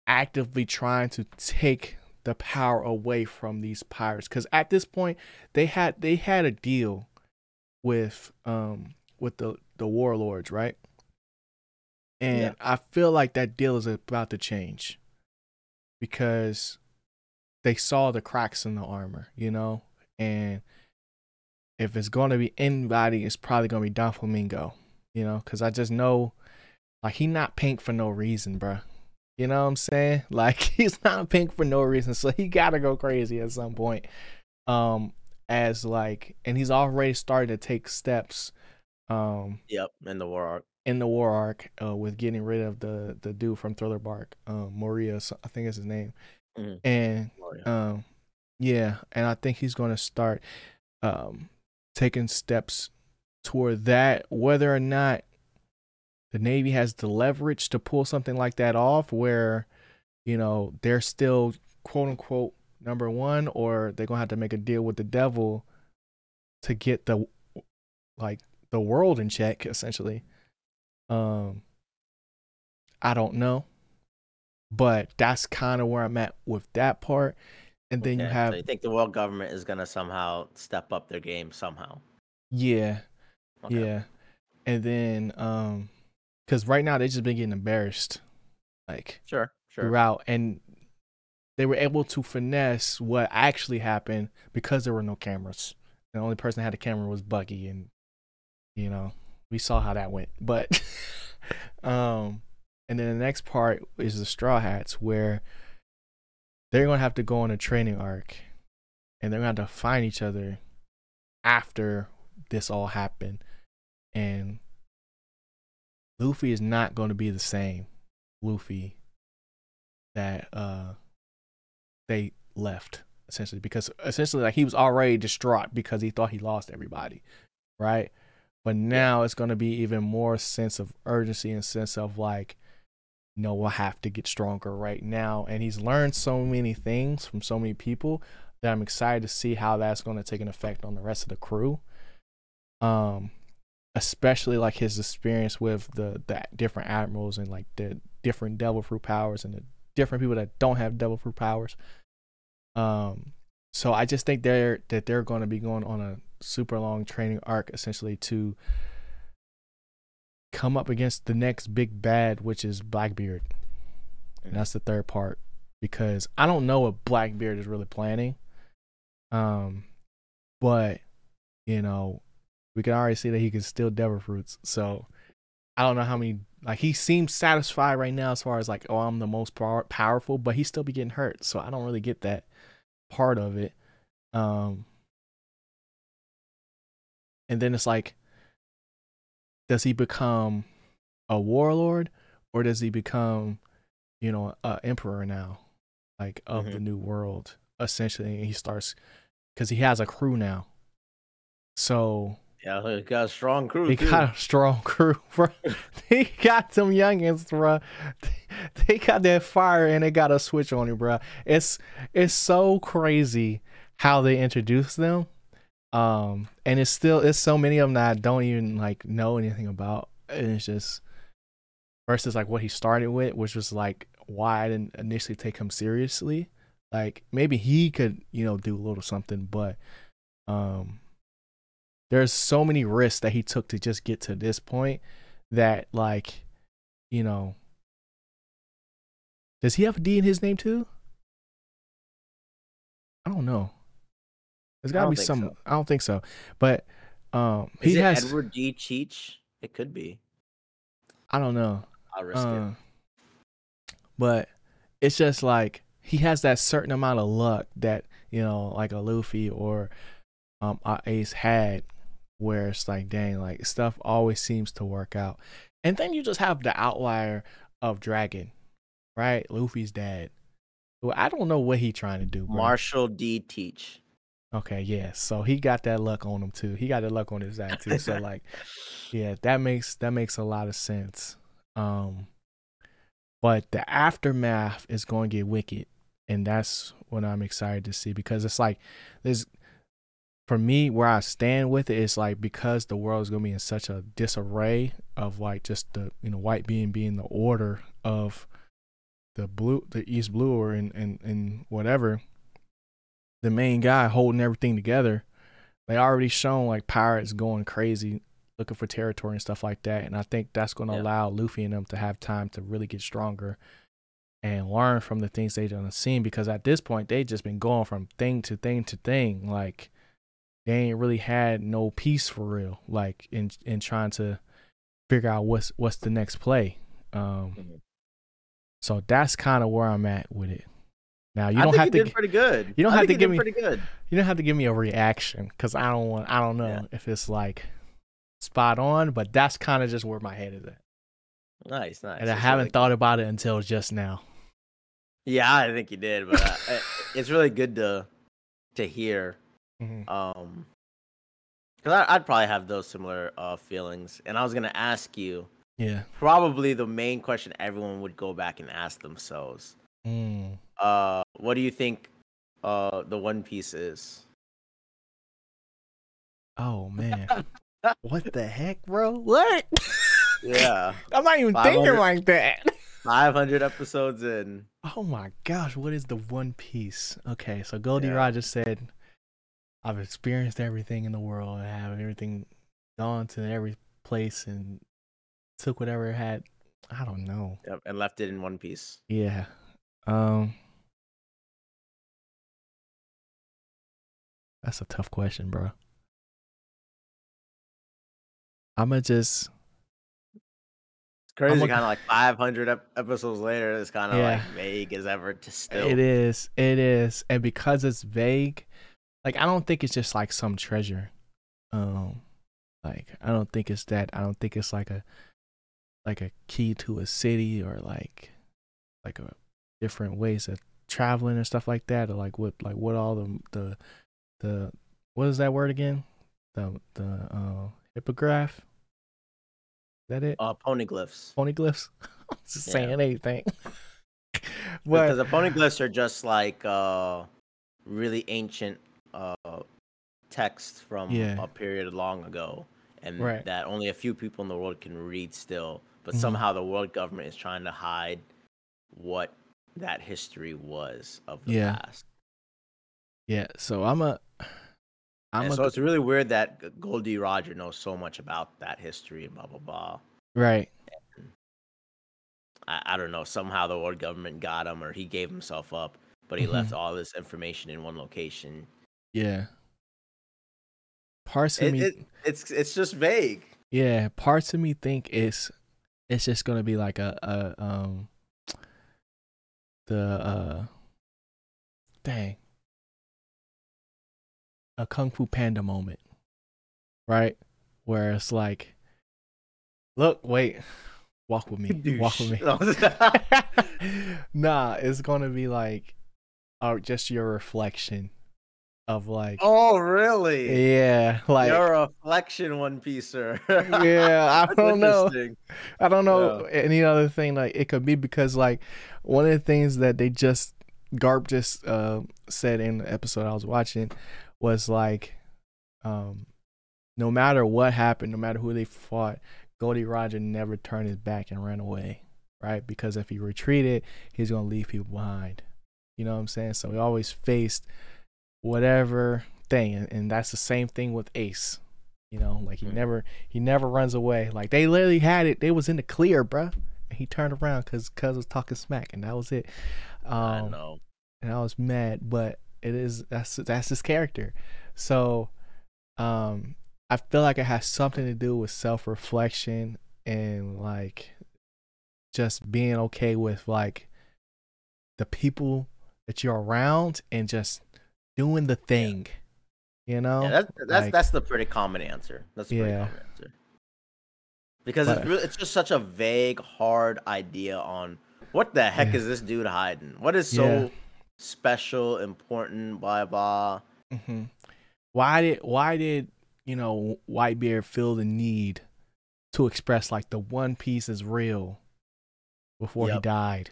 actively trying to take the power away from these pirates. Because at this point, they had they had a deal with um with the the warlords, right? And Yeah. I feel like that deal is about to change because they saw the cracks in the armor, you know, and if it's going to be anybody, it's probably going to be Doflamingo, you know, because I just know like he not pink for no reason, bro. You know what I'm saying? Like he's not pink for no reason, so he gotta go crazy at some point. Um, as like, and he's already started to take steps. Um, Yep, in the war arc. In the war arc, uh, with getting rid of the the dude from Thriller Bark, um, Moria, I think is his name, Mhm. and um, yeah, and I think he's going to start um taking steps toward that. Whether or not the Navy has the leverage to pull something like that off, where you know they're still quote unquote number one, or they're gonna have to make a deal with the devil to get the like the world in check, essentially. Um, I don't know, but that's kind of where I'm at with that part. And then you have So you think the world government is gonna somehow step up their game somehow? yeah, Okay. yeah, and then um, because right now they just been getting embarrassed, like Sure. Sure. throughout, and they were able to finesse what actually happened because there were no cameras. The only person that had a camera was Buggy, and you know we saw how that went. But um, and then the next part is the Straw Hats, where they're gonna have to go on a training arc, and they're gonna have to find each other after this all happened, and Luffy is not to be the same Luffy that uh they left essentially because essentially like he was already distraught because he thought he lost everybody right but now it's going to be even more sense of urgency and sense of like no we'll have to get stronger right now. And he's learned so many things from so many people that i'm excited to see how that's going to take an effect on the rest of the crew. Um especially like his experience with the the different admirals and like the different devil fruit powers and the different people that don't have devil fruit powers. Um so i just think they're that they're going to be going on a super long training arc essentially to come up against the next big bad which is blackbeard. And that's the third part because i don't know what blackbeard is really planning. Um but you know we can already see that he can steal devil fruits. So i don't know how many like he seems satisfied right now as far as like oh i'm the most power- powerful but he still be getting hurt. So i don't really get that part of it. Um and then it's like does he become a warlord or does he become you know a emperor now like of the mm-hmm. new world essentially and he starts because he has a crew now so Yeah, he got a strong crew. he too. got a strong crew, bro. They got some youngins, bro. They got that fire and they got a switch on it, bro. It's it's so crazy how they introduce them. Um, and it's still it's so many of them that I don't even like know anything about. And it's just versus like what he started with, which was like why I didn't initially take him seriously. Like maybe he could, you know, do a little something, but um there's so many risks that he took to just get to this point that like you know does he have a d in his name too i don't know there's I gotta be some so. i don't think so but um Is he has Edward D. Cheech? It could be. i don't know I'll risk it. but it's just like he has that certain amount of luck that you know like a luffy or um ace had where it's like dang like stuff always seems to work out and then you just have the outlier of dragon right luffy's dad well i don't know what he trying to do bro. Marshall D. Teach. Okay yeah so he got that luck on him too. He got that luck on his side too so like yeah that makes that makes a lot of sense. Um but the aftermath is going to get wicked and that's what i'm excited to see because it's like there's for me where i stand with it is like because the world is going to be in such a disarray of like just the you know white being being the order of the blue the east blue or and and, and whatever the main guy holding everything together they already shown like pirates going crazy looking for territory and stuff like that and i think that's going to Yeah. allow luffy and them to have time to really get stronger and learn from the things they done seen because at this point they just been going from thing to thing to thing like they ain't really had no peace for real like in in trying to figure out what's what's the next play Um, Mhm. so that's kind of where I'm at with it. Now you I don't have to did pretty good. you don't I have to give me- pretty good. you don't have to give me a reaction because I don't want I don't know Yeah. if it's like spot on, but that's kind of just where my head is at, Nice, nice. and I It's haven't really- thought about it until just now. Yeah, I think you did, but uh, it- it's really good to to hear. Mhm. Um, because I'd probably have those similar uh feelings, and I was gonna ask you Yeah. probably the main question everyone would go back and ask themselves. Mm. Uh, what do you think? Uh, the One Piece is. Oh man. what the heck, bro? What? Yeah, I'm not even thinking like that. five hundred episodes in. Oh my gosh, what is the One Piece? Okay, so Goldie Yeah. Rogers said, "I've experienced everything in the world. I have everything gone to every place and took whatever it had. I don't know. Yep, and left it in One Piece. Yeah. Um. That's a tough question, bro. I'ma just It's crazy, kind of like five hundred ep- episodes later. It's kind of Yeah. like vague as ever to still. It is. It is. And because it's vague, like I don't think it's just like some treasure. Um like I don't think it's that. I don't think it's like a like a key to a city or like like a different ways of traveling and stuff like that or like what like what all the the the what is that word again? The the uh hippogriff? Is that it? Uh. Poneglyphs? I'm just Yeah. saying anything. because but the poneglyphs are just like uh, really ancient uh, texts from Yeah. a period long ago, and Right. that only a few people in the world can read still. But Mhm. somehow the world government is trying to hide what that history was of the Yeah. past. Yeah, so I'm a I'm and a so it's really weird that Gol D. Roger knows so much about that history and blah blah blah. right. I, I don't know. Somehow the world government got him, or he gave himself up, but he left Mhm. all this information in one location. Yeah. Parts of It, me it, it's it's just vague. yeah, parts of me think it's it's just gonna be like a, a um the uh dang a Kung Fu Panda moment. Right? Where it's like look, wait, walk with me. Walk with me. nah, it's gonna be like uh, just your reflection of like oh, really? yeah, like You're reflection one piecer. yeah, I don't know. I don't know any other thing like it could be because like one of the things that they just Garp just uh, said in the episode I was watching was like um no matter what happened, no matter who they fought, Gol D. Roger never turned his back and ran away. Right? Because if he retreated, he's gonna leave people behind. You know what I'm saying? So he always faced whatever thing and, and that's the same thing with Ace. You know, like he Mhm. never he never runs away. Like they literally had it. They was in the clear, bruh. He turned around because cuz was talking smack, and that was it. I Um, know. and I was mad, but it is that's that's his character. So, um, I feel like it has something to do with self reflection and like just being okay with like the people that you're around and just doing the thing. You know, Yeah, that's that's like- that's the pretty common answer. That's a pretty Yeah. common answer. Because But- it's really, it's just such a vague, hard idea on what the heck Yeah. is this dude hiding? What is so Yeah. special, important, blah blah. hmm Why did why did you know Whitebeard feel the need to express like the One Piece is real before he died?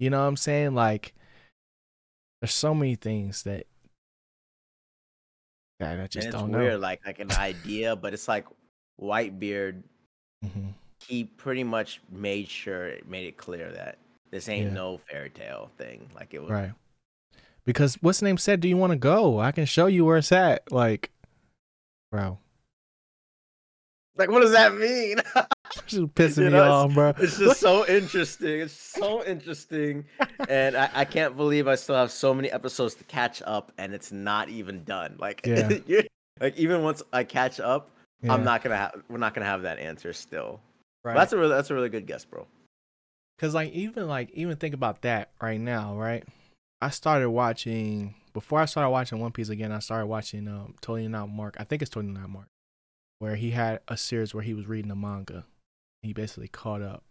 You know what I'm saying? Like, there's so many things that that I just and it's don't weird, know. like like an idea, but it's like Whitebeard. Hmm He pretty much made sure it made it clear that this ain't Yeah. no fairy tale thing. Like it was. Right. Because what's the name said, "Do you want to go? I can show you where it's at." Like, bro, Like what does that mean? is pissing You me know, off, bro. It's just so interesting. It's so interesting. And I, I can't believe I still have so many episodes to catch up and it's not even done. Like Yeah. like even once I catch up, Yeah, I'm not gonna have we're not gonna have that answer still. But right. That's a really that's a really good guess, bro. Cause like even like even think about that right now, right? I started watching before I started watching One Piece again. I started watching um Totally Not Mark. I think it's Totally Not Mark, where he had a series where he was reading the manga. He basically caught up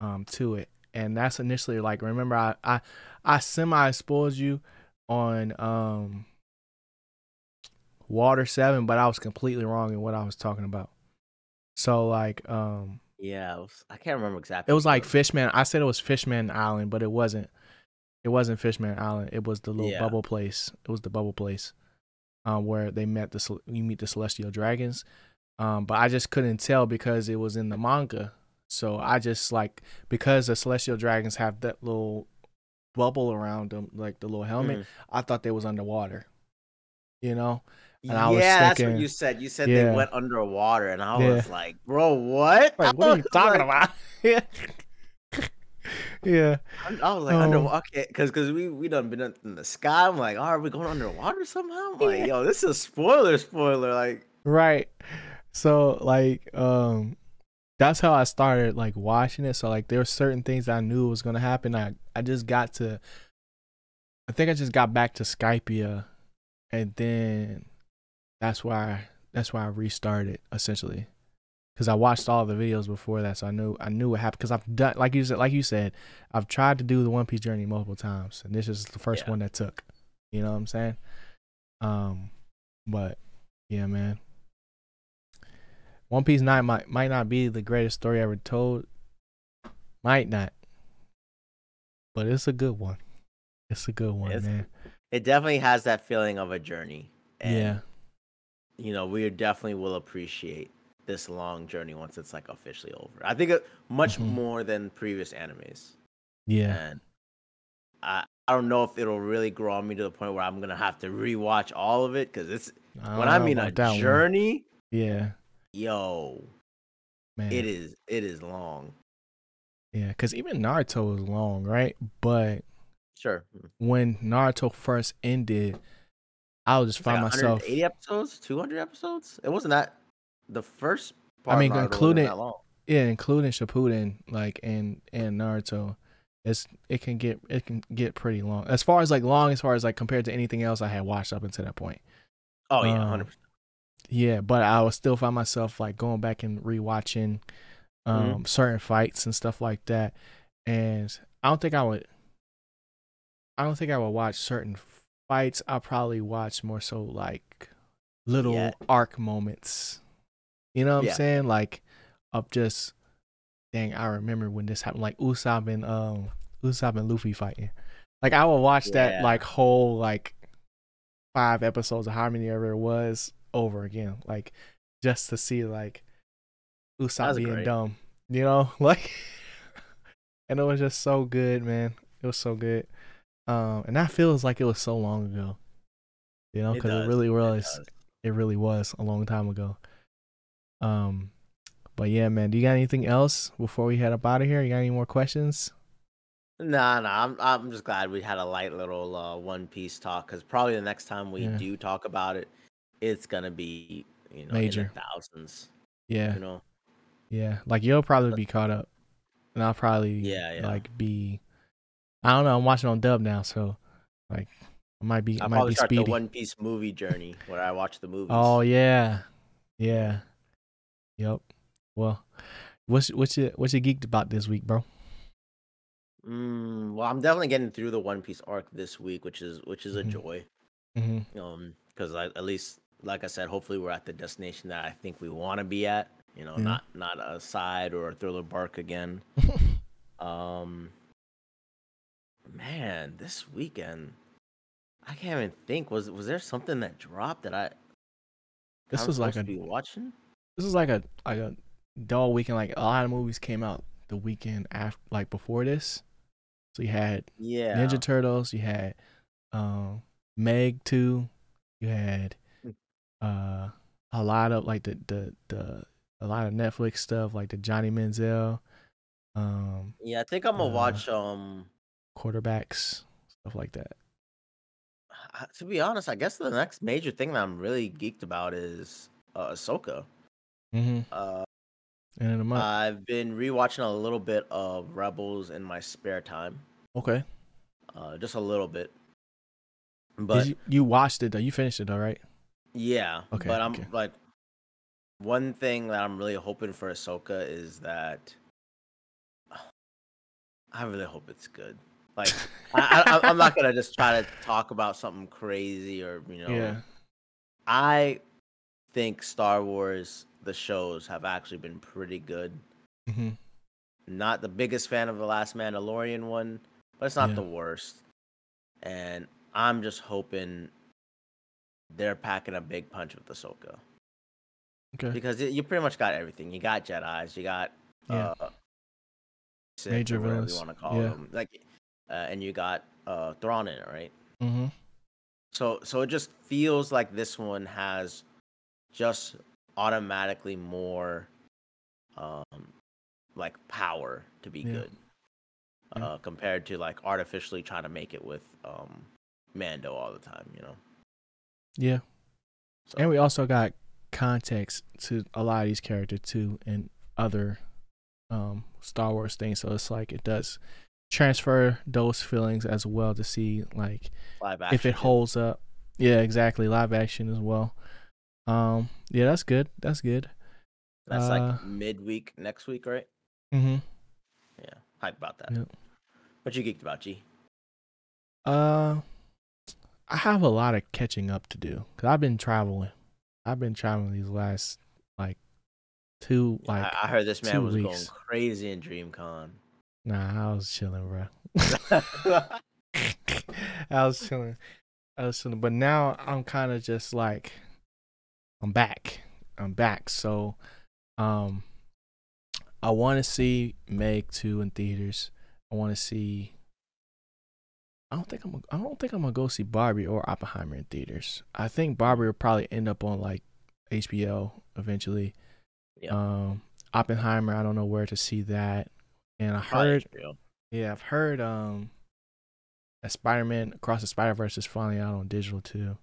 um to it, and that's initially like remember I I I semi spoiled you on um Water Seven, but I was completely wrong in what I was talking about. So like um Yeah, it was, I can't remember exactly. it was like Fishman. I said it was Fishman Island, but it wasn't. It wasn't Fishman Island. It was the little Yeah. bubble place. It was the bubble place, um, where they met the you meet the celestial dragons. Um, but I just couldn't tell because it was in the manga. So I just like because the celestial dragons have that little bubble around them, like the little helmet. Mhm. I thought they was underwater. You know, and yeah, I was that's thinking- what you said. You said Yeah. they went underwater, and I Yeah. was like, "Bro, what? like what are you talking like- about? yeah, yeah. I was like, Um, underwater, because because we we done been up in the sky. I'm like, oh, are we going underwater somehow? I'm like, yo, this is a spoiler, spoiler. Like, right so like um that's how i started like watching it so like there were certain things i knew was going to happen i i just got to i think i just got back to skypiea and then that's why that's why i restarted essentially because i watched all the videos before that so i knew i knew what happened because i've done like you said like you said i've tried to do the one piece journey multiple times and this is the first Yeah. one that took you know what i'm saying um but yeah man one Piece Nine might might not be the greatest story ever told. Might not. But it's a good one. It's a good one, It's- man. it definitely has that feeling of a journey. And, yeah. You know, we definitely will appreciate this long journey once it's like officially over. I think it, much Mhm. more than previous animes. Yeah. and I I don't know if it'll really grow on me to the point where I'm gonna have to rewatch all of it because it's I when I mean a one. journey, Yeah, yo, man. it is it is long. Yeah, because even Naruto is long, right? But Sure, when Naruto first ended, I would just It's like find myself 80 episodes, 200 episodes. It wasn't that the first. I mean, including- that long. yeah, including Shippuden, like and and Naruto, it's it can get it can get pretty long. As far as like long, as far as like compared to anything else I had watched up until that point. Oh yeah, um, 100. percent Yeah, but I would still find myself like going back and rewatching um certain fights and stuff like that. And I don't think I would I don't think I would watch certain fights. I'll probably watch more so like little Yeah. arc moments. You know what Yeah. I'm saying? Like of just dang, I remember when this happened, like Usopp and um Usopp and Luffy fighting. Like I will watch that like whole like five episodes of how many ever it was over again. Like just to see like Usopp being great. dumb. You know? Like and it was just so good, man. It was so good. Um and that feels like it was so long ago. You know, because it, does, really was does. it really was a long time ago. Um, but yeah, man. Do you got anything else before we head up out of here? You got any more questions? Nah, nah. I'm I'm just glad we had a light little uh, One Piece talk because probably the next time we Yeah. do talk about it, it's gonna be you know Major. in the thousands. Yeah, You know, yeah. Like you'll probably be caught up, and I'll probably Yeah, yeah. like be. I don't know. I'm watching on dub now, so like I might be. I might probably be start speedy. the One Piece movie journey where I watch the movies. Oh yeah, yeah, yep. Well, what's what's your what's your geeked about this week, bro? Mm, well, I'm definitely getting through the One Piece arc this week, which is which is Mhm. a joy. Mm-hmm. Um, because at least, like I said, hopefully we're at the destination that I think we want to be at. You know, Yeah. not not a side or a thriller bark again. Um, man, this weekend, I can't even think. Was was there something that dropped that I? This I'm was like supposed a be watching. this is like a like a dull weekend. Like a lot of movies came out the weekend after, like before this. So you had Yeah, Ninja Turtles, you had um Meg two, you had Mm. uh a lot of like the the the a lot of Netflix stuff like the Johnny Manziel um yeah. I think I'm gonna uh, watch. Um, quarterbacks stuff like that. uh, to be honest, I guess the next major thing that I'm really geeked about is uh, Ahsoka. Mm-hmm. Uh, And in a month. I've been rewatching a little bit of Rebels in my spare time, okay. uh, just a little bit. But you, you watched it though? You finished it though, right? yeah, Okay, but I'm okay. like, one thing that I'm really hoping for Ahsoka is that I really hope it's good. Like, I, I, I'm not gonna just try to talk about something crazy or you know. Yeah. I think Star Wars the shows have actually been pretty good. hmm Not the biggest fan of the last Mandalorian one, but it's not Yeah. the worst. And I'm just hoping they're packing a big punch with Ahsoka Okay. because it, you pretty much got everything. You got Jedi's, you got Yeah. uh, Major villains, you want to call yeah. them, like, uh, and you got uh, Thrawn in it, right? hmm So so it just feels like this one has just automatically more um like power to be Yeah. good. Yeah. Uh compared to like artificially trying to make it with um Mando all the time, you know. Yeah. So And we also got context to a lot of these characters too and other um Star Wars things. So it's like it does transfer those feelings as well to see like if it holds up. Yeah, exactly. Live action as well. Um yeah, that's good. That's good. that's uh, like midweek next week, right? Mm-hmm. Yeah. Hype about that. Yep. What you geeked about, G? Uh I have a lot of catching up to do cuz I've been traveling. I've been traveling these last like two like I, I heard this man was weeks. going crazy in DreamCon. Nah, I was chilling, bro. I was chilling. I was chilling, but now I'm kind of just like, I'm back. I'm back. So, um, I want to see Meg two in theaters. I want to see. I don't think I'm. I don't think I'm gonna go see Barbie or Oppenheimer in theaters. I think Barbie will probably end up on like HBO eventually. Yeah. Um, Oppenheimer. I don't know where to see that. And I heard yeah, I've heard um that Spider Man Across the Spider Verse is finally out on digital too.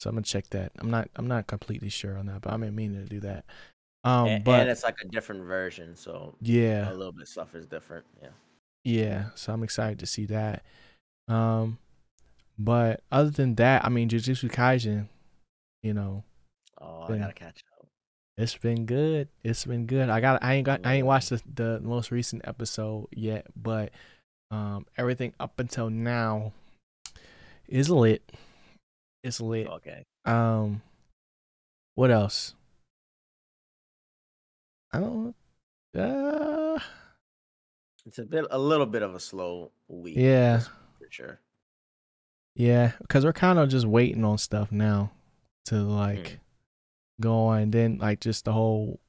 So I'm gonna check that. I'm not I'm not completely sure on that, but I'm meaning to do that. Um and, but and it's like a different version, so yeah, a little bit stuff is different. Yeah. yeah. So I'm excited to see that. Um but other than that, I mean Jujutsu Kaisen, you know, Oh, I gotta catch up. It's been good. It's been good. I got I ain't got I ain't watched the, the most recent episode yet, but um everything up until now is lit. It's lit. Okay. Um, what else? I don't. Uh, It's a bit, a little bit of a slow week. Yeah. for sure. yeah, because we're kind of just waiting on stuff now to like Mm. Go on. And then like just the whole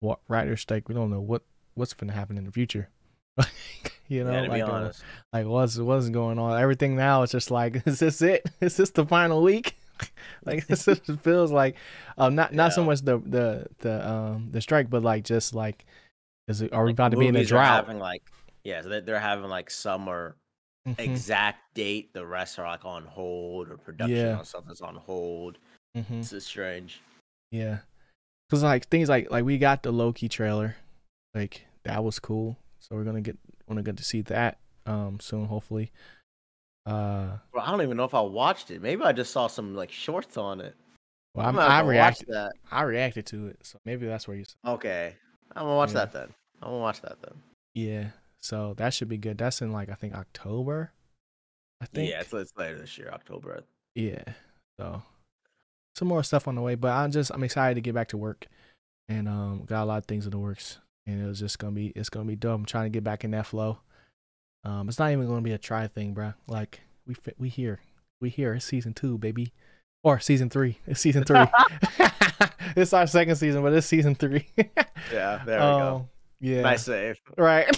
what writer strike. We don't know what what's gonna happen in the future. you know, yeah, to like be uh, like what's what's going on. Everything now is just like, is this it? Is this the final week? like this just feels like, um, not not so much the the the um the strike, but like just like, is it are we Like, about to be in a drought? Having like, yeah, so they- they're having like summer Mhm, exact date. The rest are like on hold, or production Yeah. on stuff is on hold. Mhm, This is strange. yeah, because like things like like we got the Loki trailer, like that was cool. So we're gonna get gonna get to see that um soon, hopefully. Uh, Bro, I don't even know if I watched it. Maybe I just saw some like shorts on it. well, I'm I'm, I have to watch reacted. that. I reacted to it, so maybe that's where you. Okay, I'm gonna watch Yeah. that then. I'm gonna watch that then. Yeah, so that should be good. That's in like I think October. I think. Yeah, it's, it's later this year, October. Yeah. So some more stuff on the way, but I'm just I'm excited to get back to work, and um got a lot of things in the works, and it was just gonna be it's gonna be dope. I'm trying to get back in that flow. Um, it's not even gonna be a try thing, bro. Like we fi- we here, we here. It's season two, baby, or season three. It's season three. it's our second season, but it's season three. Yeah, there we go. Um, Yeah. Nice save. Right.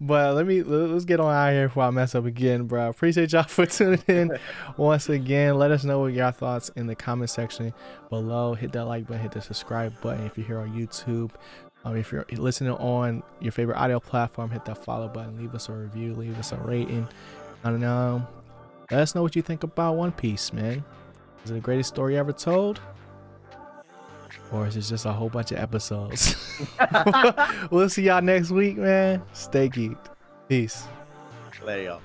But let me let- let's get on out of here before I mess up again, bro. Appreciate y'all for tuning in once again. Let us know what your thoughts in the comment section below. Hit that like button, hit the subscribe button if you're here on YouTube. Um, if you're listening on your favorite audio platform, hit that follow button. Leave us a review, leave us a rating. I don't know. Let us know what you think about One Piece, man. Is it the greatest story ever told? Or is it just a whole bunch of episodes? we'll see y'all next week, man. Stay geeked. Peace. There you